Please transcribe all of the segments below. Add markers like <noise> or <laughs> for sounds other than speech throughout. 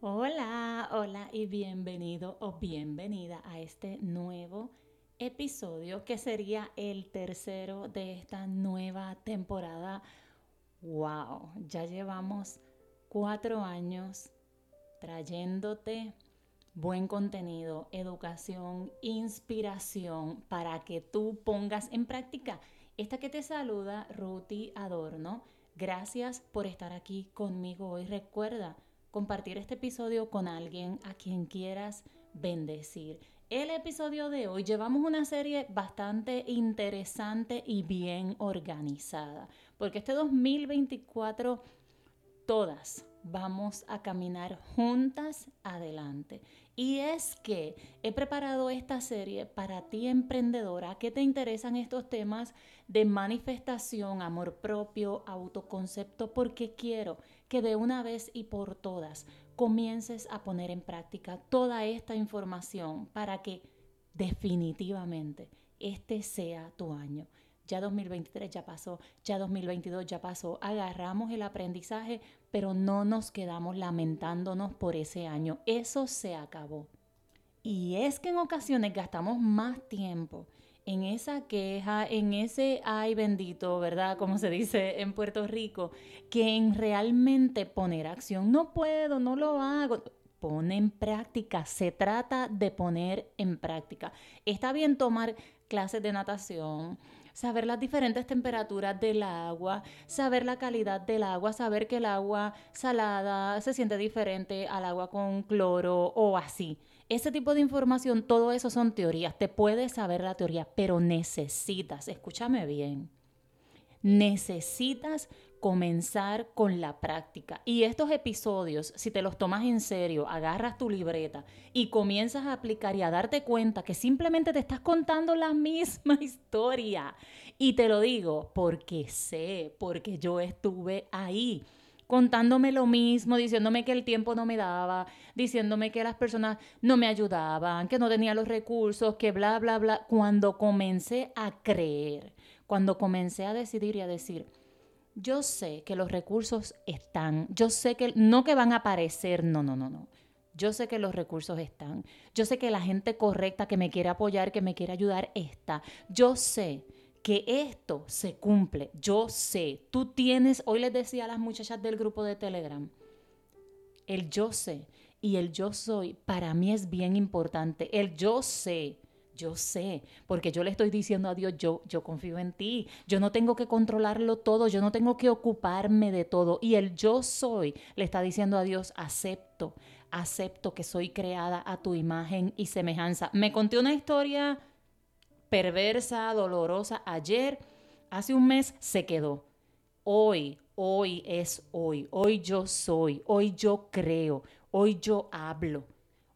Hola, hola y bienvenido o bienvenida a este nuevo episodio que sería el tercero de esta nueva temporada. ¡Wow! Ya llevamos cuatro años trayéndote buen contenido, educación, inspiración para que tú pongas en práctica. Esta que te saluda, Ruti Adorno. Gracias por estar aquí conmigo hoy. Recuerda, compartir este episodio con alguien a quien quieras bendecir. El episodio de hoy llevamos una serie bastante interesante y bien organizada, porque este 2024 todas vamos a caminar juntas adelante. Y es que he preparado esta serie para ti emprendedora que te interesan estos temas de manifestación, amor propio, autoconcepto, porque quiero que de una vez y por todas comiences a poner en práctica toda esta información para que definitivamente este sea tu año. Ya 2023 ya pasó, ya 2022 ya pasó. Agarramos el aprendizaje, pero no nos quedamos lamentándonos por ese año. Eso se acabó. Y es que en ocasiones gastamos más tiempo en esa queja, en ese ay bendito, ¿verdad? Como se dice en Puerto Rico, que en realmente poner acción. No puedo, no lo hago. Pone en práctica, se trata de poner en práctica. Está bien tomar clases de natación, saber las diferentes temperaturas del agua, saber la calidad del agua, saber que el agua salada se siente diferente al agua con cloro o así. Ese tipo de información, todo eso son teorías. Te puedes saber la teoría, pero necesitas, escúchame bien, necesitas comenzar con la práctica. Y estos episodios, si te los tomas en serio, agarras tu libreta y comienzas a aplicar y a darte cuenta que simplemente te estás contando la misma <laughs> historia. Y te lo digo porque sé, porque yo estuve ahí contándome lo mismo, diciéndome que el tiempo no me daba, diciéndome que las personas no me ayudaban, que no tenía los recursos, que bla, bla, bla. Cuando comencé a creer, cuando comencé a decidir y a decir, yo sé que los recursos están, yo sé que no que van a aparecer, no, no, no, no. Yo sé que los recursos están. Yo sé que la gente correcta que me quiere apoyar, que me quiere ayudar, está. Yo sé que esto se cumple. Yo sé, tú tienes, hoy les decía a las muchachas del grupo de Telegram, el yo sé y el yo soy para mí es bien importante. El yo sé, yo sé, porque yo le estoy diciendo a Dios, yo, yo confío en ti, yo no tengo que controlarlo todo, yo no tengo que ocuparme de todo. Y el yo soy le está diciendo a Dios, acepto, acepto que soy creada a tu imagen y semejanza. Me conté una historia perversa, dolorosa, ayer, hace un mes, se quedó. Hoy, hoy es hoy, hoy yo soy, hoy yo creo, hoy yo hablo,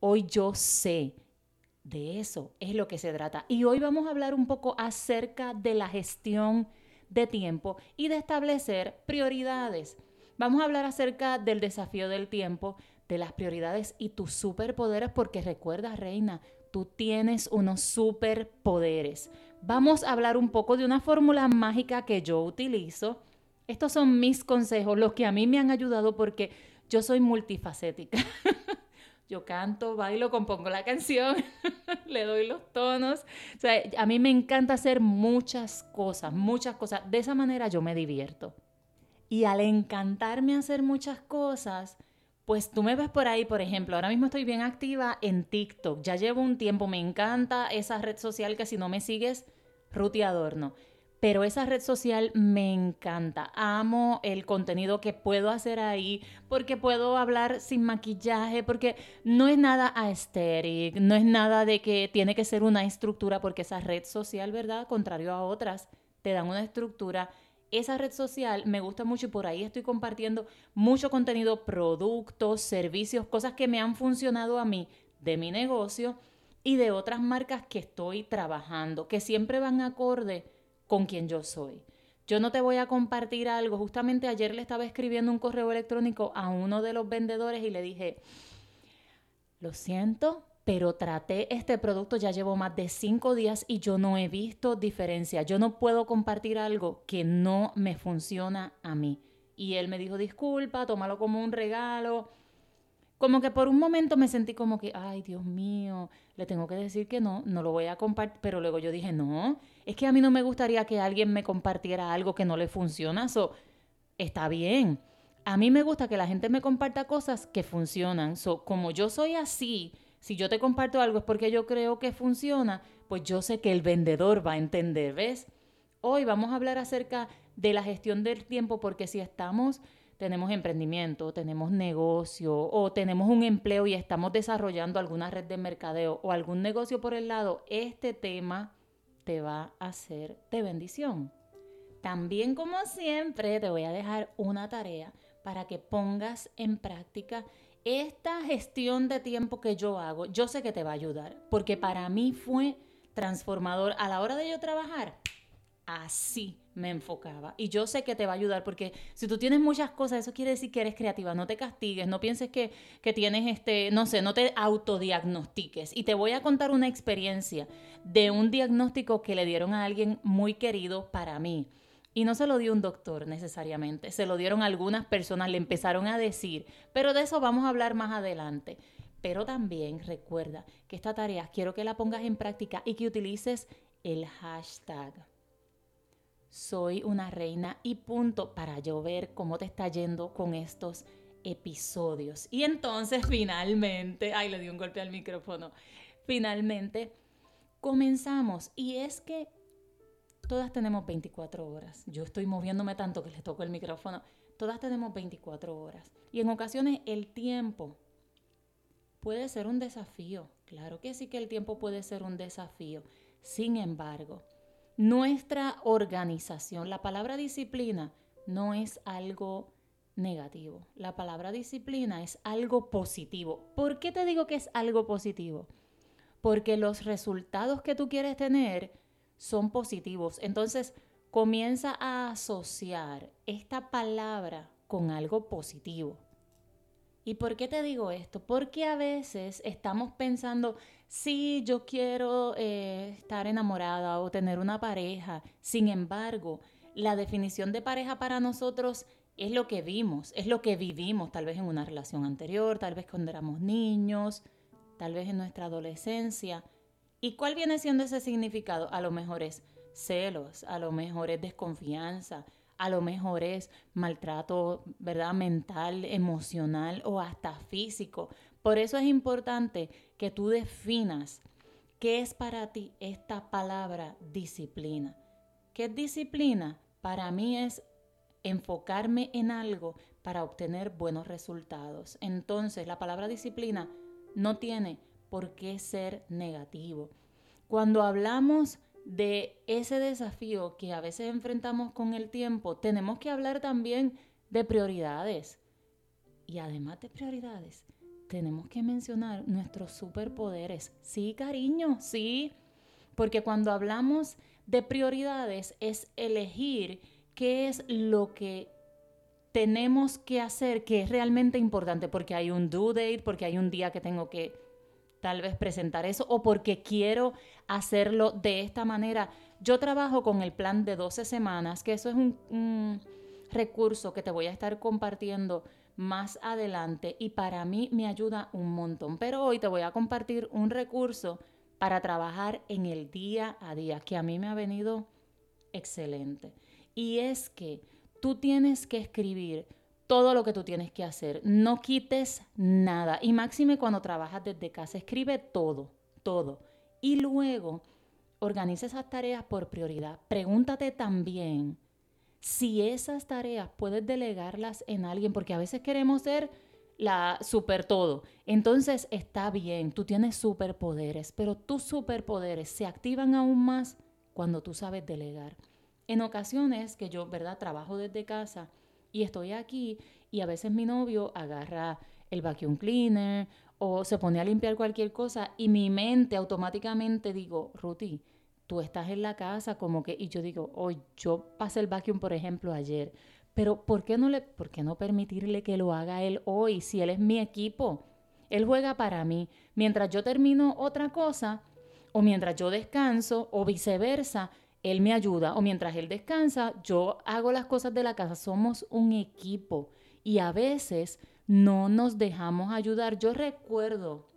hoy yo sé. De eso es lo que se trata. Y hoy vamos a hablar un poco acerca de la gestión de tiempo y de establecer prioridades. Vamos a hablar acerca del desafío del tiempo, de las prioridades y tus superpoderes, porque recuerda, reina, tú tienes unos superpoderes. Vamos a hablar un poco de una fórmula mágica que yo utilizo. Estos son mis consejos, los que a mí me han ayudado porque yo soy multifacética. <laughs> yo canto, bailo, compongo la canción, <laughs> le doy los tonos. O sea, a mí me encanta hacer muchas cosas, muchas cosas. De esa manera yo me divierto. Y al encantarme hacer muchas cosas, pues tú me ves por ahí, por ejemplo, ahora mismo estoy bien activa en TikTok, ya llevo un tiempo, me encanta esa red social que si no me sigues, Ruti Adorno. Pero esa red social me encanta. Amo el contenido que puedo hacer ahí porque puedo hablar sin maquillaje, porque no es nada aesthetic, no es nada de que tiene que ser una estructura, porque esa red social, ¿verdad? Contrario a otras, te dan una estructura esa red social me gusta mucho y por ahí estoy compartiendo mucho contenido, productos, servicios, cosas que me han funcionado a mí de mi negocio y de otras marcas que estoy trabajando, que siempre van acorde con quien yo soy. Yo no te voy a compartir algo. Justamente ayer le estaba escribiendo un correo electrónico a uno de los vendedores y le dije, lo siento, pero traté este producto, ya llevo más de cinco días y yo no he visto diferencia. Yo no puedo compartir algo que no me funciona a mí. Y él me dijo, disculpa, tómalo como un regalo. Como que por un momento me sentí como que, ay, Dios mío, le tengo que decir que no, no lo voy a compartir, pero luego yo dije, no, es que a mí no me gustaría que alguien me compartiera algo que no le funciona, eso está bien. A mí me gusta que la gente me comparta cosas que funcionan. So, como yo soy así, si yo te comparto algo es porque yo creo que funciona, pues yo sé que el vendedor va a entender, ¿ves? Hoy vamos a hablar acerca de la gestión del tiempo porque si estamos tenemos emprendimiento, tenemos negocio o tenemos un empleo y estamos desarrollando alguna red de mercadeo o algún negocio por el lado, este tema te va a ser de bendición. También como siempre te voy a dejar una tarea para que pongas en práctica esta gestión de tiempo que yo hago. Yo sé que te va a ayudar porque para mí fue transformador a la hora de yo trabajar. Así me enfocaba. Y yo sé que te va a ayudar porque si tú tienes muchas cosas, eso quiere decir que eres creativa. No te castigues, no pienses que, que tienes este, no sé, no te autodiagnostiques. Y te voy a contar una experiencia de un diagnóstico que le dieron a alguien muy querido para mí. Y no se lo dio un doctor necesariamente, se lo dieron algunas personas, le empezaron a decir, pero de eso vamos a hablar más adelante. Pero también recuerda que esta tarea quiero que la pongas en práctica y que utilices el hashtag soy una reina y punto para yo ver cómo te está yendo con estos episodios. Y entonces finalmente, ay, le di un golpe al micrófono, finalmente comenzamos. Y es que todas tenemos 24 horas. Yo estoy moviéndome tanto que le toco el micrófono. Todas tenemos 24 horas. Y en ocasiones el tiempo puede ser un desafío. Claro que sí que el tiempo puede ser un desafío. Sin embargo, nuestra organización. La palabra disciplina no es algo negativo. La palabra disciplina es algo positivo. ¿Por qué te digo que es algo positivo? Porque los resultados que tú quieres tener son positivos. Entonces, comienza a asociar esta palabra con algo positivo. ¿Y por qué te digo esto? Porque a veces estamos pensando, sí, yo quiero eh, estar enamorada o tener una pareja. Sin embargo, la definición de pareja para nosotros es lo que vimos, es lo que vivimos, tal vez en una relación anterior, tal vez cuando éramos niños, tal vez en nuestra adolescencia. ¿Y cuál viene siendo ese significado? A lo mejor es celos, a lo mejor es desconfianza, a lo mejor es maltrato, ¿verdad? Mental, emocional o hasta físico. Por eso es importante que tú definas qué es para ti esta palabra disciplina. ¿Qué es disciplina? Para mí es enfocarme en algo para obtener buenos resultados. Entonces, la palabra disciplina no tiene por qué ser negativo. Cuando hablamos de ese desafío que a veces enfrentamos con el tiempo, tenemos que hablar también de prioridades. Y además de prioridades, tenemos que mencionar nuestros superpoderes. Sí, cariño, sí. Porque cuando hablamos de prioridades es elegir qué es lo que tenemos que hacer que es realmente importante, porque hay un due date, porque hay un día que tengo que tal vez presentar eso o porque quiero hacerlo de esta manera. Yo trabajo con el plan de 12 semanas, que eso es un, recurso que te voy a estar compartiendo más adelante y para mí me ayuda un montón. Pero hoy te voy a compartir un recurso para trabajar en el día a día que a mí me ha venido excelente. Y es que tú tienes que escribir todo lo que tú tienes que hacer. No quites nada. Y máxime cuando trabajas desde casa, escribe todo, todo. Y luego organiza esas tareas por prioridad. Pregúntate también si esas tareas puedes delegarlas en alguien, porque a veces queremos ser la super todo. Entonces está bien, tú tienes superpoderes, pero tus superpoderes se activan aún más cuando tú sabes delegar. En ocasiones que yo, ¿verdad? Trabajo desde casa y estoy aquí y a veces mi novio agarra el vacuum cleaner o se pone a limpiar cualquier cosa y mi mente automáticamente digo, Ruti, tú estás en la casa como que, y yo digo, hoy yo pasé el vacuum, por ejemplo, ayer, pero ¿por qué, no le, ¿por qué no permitirle que lo haga él hoy si él es mi equipo? Él juega para mí. Mientras yo termino otra cosa, o mientras yo descanso, o viceversa, él me ayuda o mientras él descansa, yo hago las cosas de la casa. Somos un equipo y a veces no nos dejamos ayudar. Yo recuerdo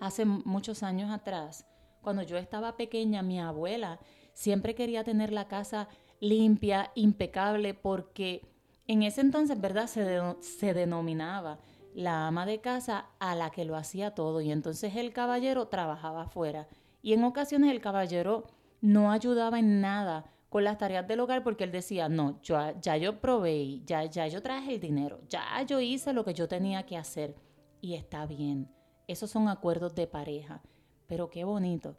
hace muchos años atrás, cuando yo estaba pequeña, mi abuela siempre quería tener la casa limpia, impecable, porque en ese entonces, ¿verdad? Se, denominaba la ama de casa a la que lo hacía todo y entonces el caballero trabajaba afuera. Y en ocasiones el caballero no ayudaba en nada con las tareas del hogar porque él decía, no, ya yo proveí, ya, ya yo traje el dinero, ya yo hice lo que yo tenía que hacer y está bien. Esos son acuerdos de pareja, pero qué bonito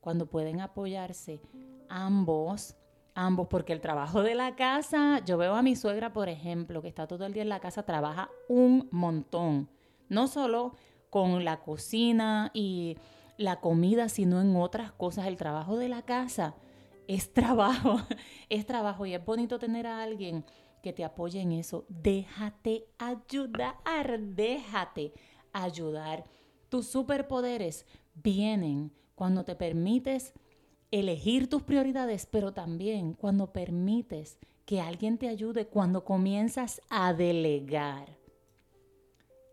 cuando pueden apoyarse ambos, ambos, porque el trabajo de la casa, yo veo a mi suegra, por ejemplo, que está todo el día en la casa, trabaja un montón, no solo con la cocina y la comida, sino en otras cosas. El trabajo de la casa es <laughs> trabajo, es trabajo y es bonito tener a alguien que te apoye en eso. Déjate ayudar, déjate ayudar. Tus superpoderes vienen cuando te permites elegir tus prioridades, pero también cuando permites que alguien te ayude, cuando comienzas a delegar.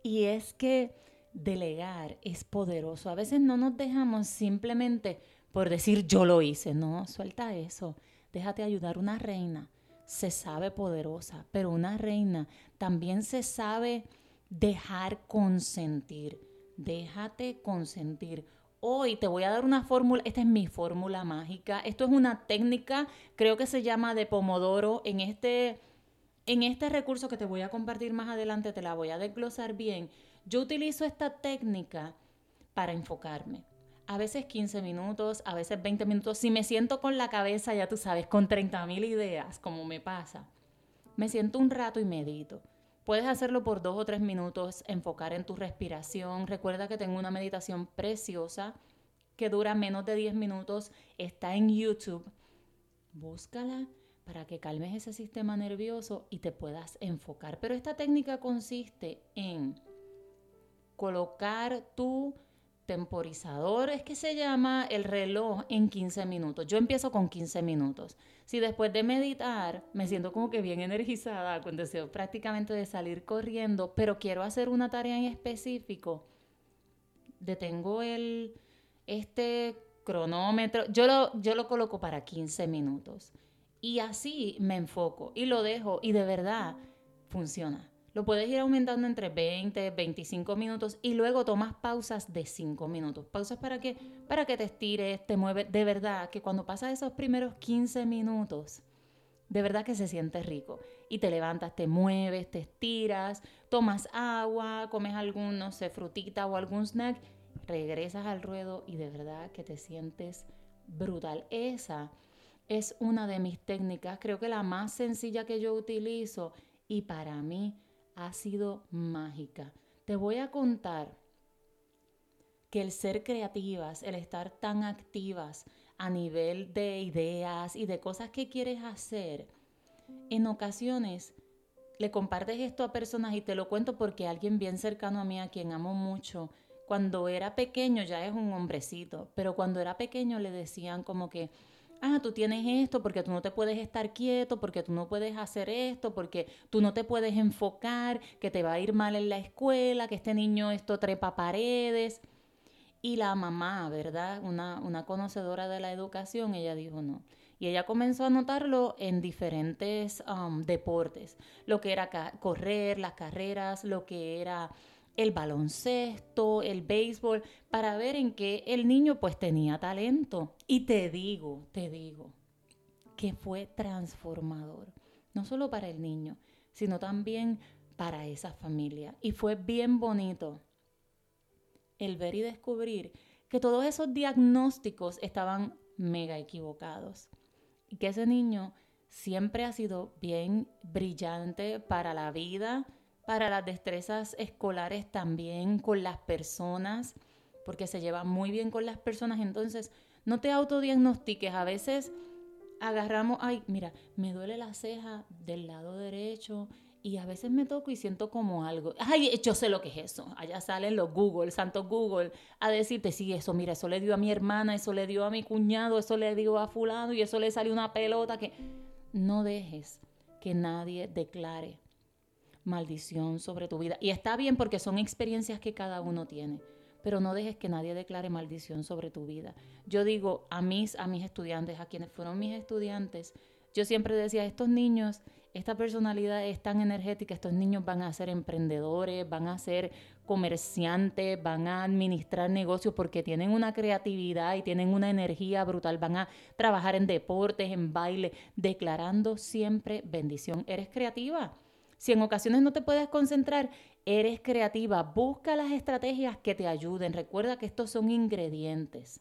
Y es que delegar es poderoso. A veces no nos dejamos simplemente por decir yo lo hice. No, suelta eso. Déjate ayudar. Una reina se sabe poderosa, pero una reina también se sabe dejar consentir. Déjate consentir. Hoy te voy a dar una fórmula, esta es mi fórmula mágica. Esto es una técnica, creo que se llama de Pomodoro. En este, en este recurso que te voy a compartir más adelante, te la voy a desglosar bien. Yo utilizo esta técnica para enfocarme a veces 15 minutos, a veces 20 minutos. Si me siento con la cabeza, ya tú sabes, con 30 mil ideas, como me pasa, me siento un rato y medito. Puedes hacerlo por dos o tres minutos, enfocar en tu respiración. Recuerda que tengo una meditación preciosa que dura menos de 10 minutos. Está en YouTube. Búscala para que calmes ese sistema nervioso y te puedas enfocar. Pero esta técnica consiste en colocar tu temporizador es que se llama el reloj en 15 minutos. Yo empiezo con 15 minutos. Si después de meditar me siento como que bien energizada, con deseo prácticamente de salir corriendo, pero quiero hacer una tarea en específico, detengo el este cronómetro, yo lo, yo lo coloco para 15 minutos. Y así me enfoco y lo dejo y de verdad funciona. Lo puedes ir aumentando entre 20, 25 minutos y luego tomas pausas de 5 minutos. Pausas para que, para que te estires, te mueves. De verdad que cuando pasas esos primeros 15 minutos, de verdad que se siente rico. Y te levantas, te mueves, te estiras, tomas agua, comes algún, no sé, frutita o algún snack, regresas al ruedo y de verdad que te sientes brutal. Esa es una de mis técnicas, creo que la más sencilla que yo utilizo y para mí ha sido mágica. Te voy a contar que el ser creativas, el estar tan activas a nivel de ideas y de cosas que quieres hacer, en ocasiones le compartes esto a personas y te lo cuento porque alguien bien cercano a mí, a quien amo mucho, cuando era pequeño ya es un hombrecito, pero cuando era pequeño le decían como que, ah, tú tienes esto porque tú no te puedes estar quieto, porque tú no puedes hacer esto, porque tú no te puedes enfocar, que te va a ir mal en la escuela, que este niño esto trepa paredes. Y la mamá, ¿verdad? Una, una conocedora de la educación, ella dijo no. Y ella comenzó a notarlo en diferentes um, deportes, lo que era correr, las carreras, lo que era el baloncesto, el béisbol, para ver en qué el niño pues tenía talento. Y te digo, te digo, que fue transformador, no solo para el niño, sino también para esa familia. Y fue bien bonito el ver y descubrir que todos esos diagnósticos estaban mega equivocados y que ese niño siempre ha sido bien brillante para la vida, para las destrezas escolares también con las personas, porque se lleva muy bien con las personas. Entonces, no te autodiagnostiques. A veces agarramos, ay, mira, me duele la ceja del lado derecho y a veces me toco y siento como algo. Ay, yo sé lo que es eso. Allá salen los Google, santo Google, a decirte, sí, eso, mira, eso le dio a mi hermana, eso le dio a mi cuñado, eso le dio a fulano y eso le salió una pelota que... No dejes que nadie declare maldición sobre tu vida. Y está bien porque son experiencias que cada uno tiene, pero no dejes que nadie declare maldición sobre tu vida. Yo digo a mis, a mis estudiantes, a quienes fueron mis estudiantes, yo siempre decía, estos niños, esta personalidad es tan energética, estos niños van a ser emprendedores, van a ser comerciantes, van a administrar negocios porque tienen una creatividad y tienen una energía brutal, van a trabajar en deportes, en baile, declarando siempre bendición. Eres creativa. Si en ocasiones no te puedes concentrar, eres creativa. Busca las estrategias que te ayuden. Recuerda que estos son ingredientes.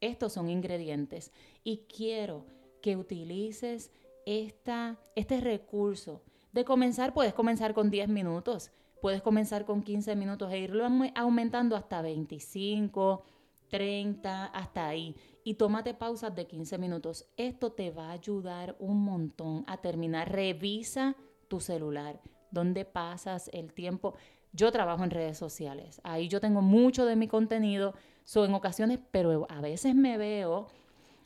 Estos son ingredientes. Y quiero que utilices esta, este recurso. De comenzar, puedes comenzar con 10 minutos, puedes comenzar con 15 minutos e irlo aumentando hasta 25, 30, hasta ahí. Y tómate pausas de 15 minutos. Esto te va a ayudar un montón a terminar. Revisa tu celular, dónde pasas el tiempo. Yo trabajo en redes sociales, ahí yo tengo mucho de mi contenido, son en ocasiones, pero a veces me veo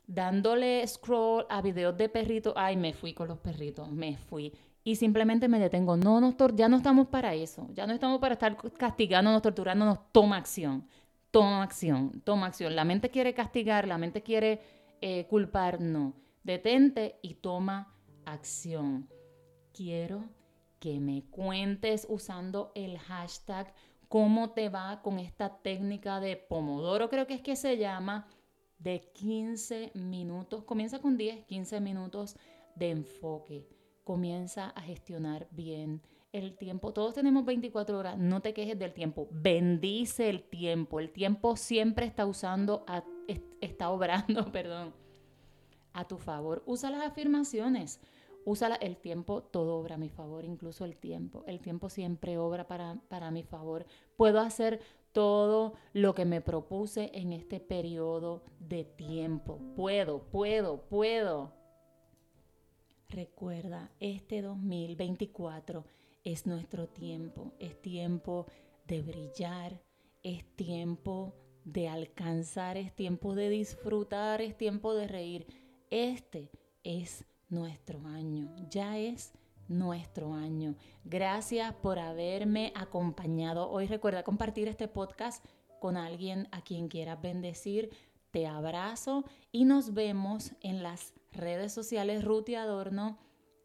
dándole scroll a videos de perritos. Ay, me fui con los perritos, me fui. Y simplemente me detengo. No, no, ya no estamos para eso. Ya no estamos para estar castigándonos, torturándonos. Toma acción. Toma acción. Toma acción. La mente quiere castigar, la mente quiere eh, culpar. No. Detente y toma acción quiero que me cuentes usando el hashtag cómo te va con esta técnica de Pomodoro, creo que es que se llama, de 15 minutos. Comienza con 10, 15 minutos de enfoque. Comienza a gestionar bien el tiempo. Todos tenemos 24 horas, no te quejes del tiempo. Bendice el tiempo. El tiempo siempre está usando, está obrando, <laughs> perdón, a tu favor. Usa las afirmaciones. Usa el tiempo, todo obra a mi favor, incluso el tiempo. El tiempo siempre obra para, para mi favor. Puedo hacer todo lo que me propuse en este periodo de tiempo. Puedo, puedo, puedo. Recuerda, este 2024 es nuestro tiempo, es tiempo de brillar, es tiempo de alcanzar, es tiempo de disfrutar, es tiempo de reír. Este es nuestro año, ya es nuestro año. Gracias por haberme acompañado hoy. Recuerda compartir este podcast con alguien a quien quieras bendecir. Te abrazo y nos vemos en las redes sociales Ruti Adorno,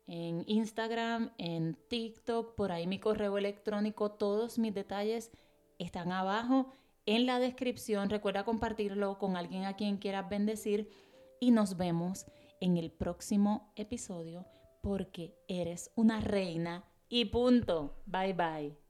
en Instagram, en TikTok, por ahí mi correo electrónico, todos mis detalles están abajo en la descripción. Recuerda compartirlo con alguien a quien quieras bendecir y nos vemos en el próximo episodio porque eres una reina y punto. Bye bye.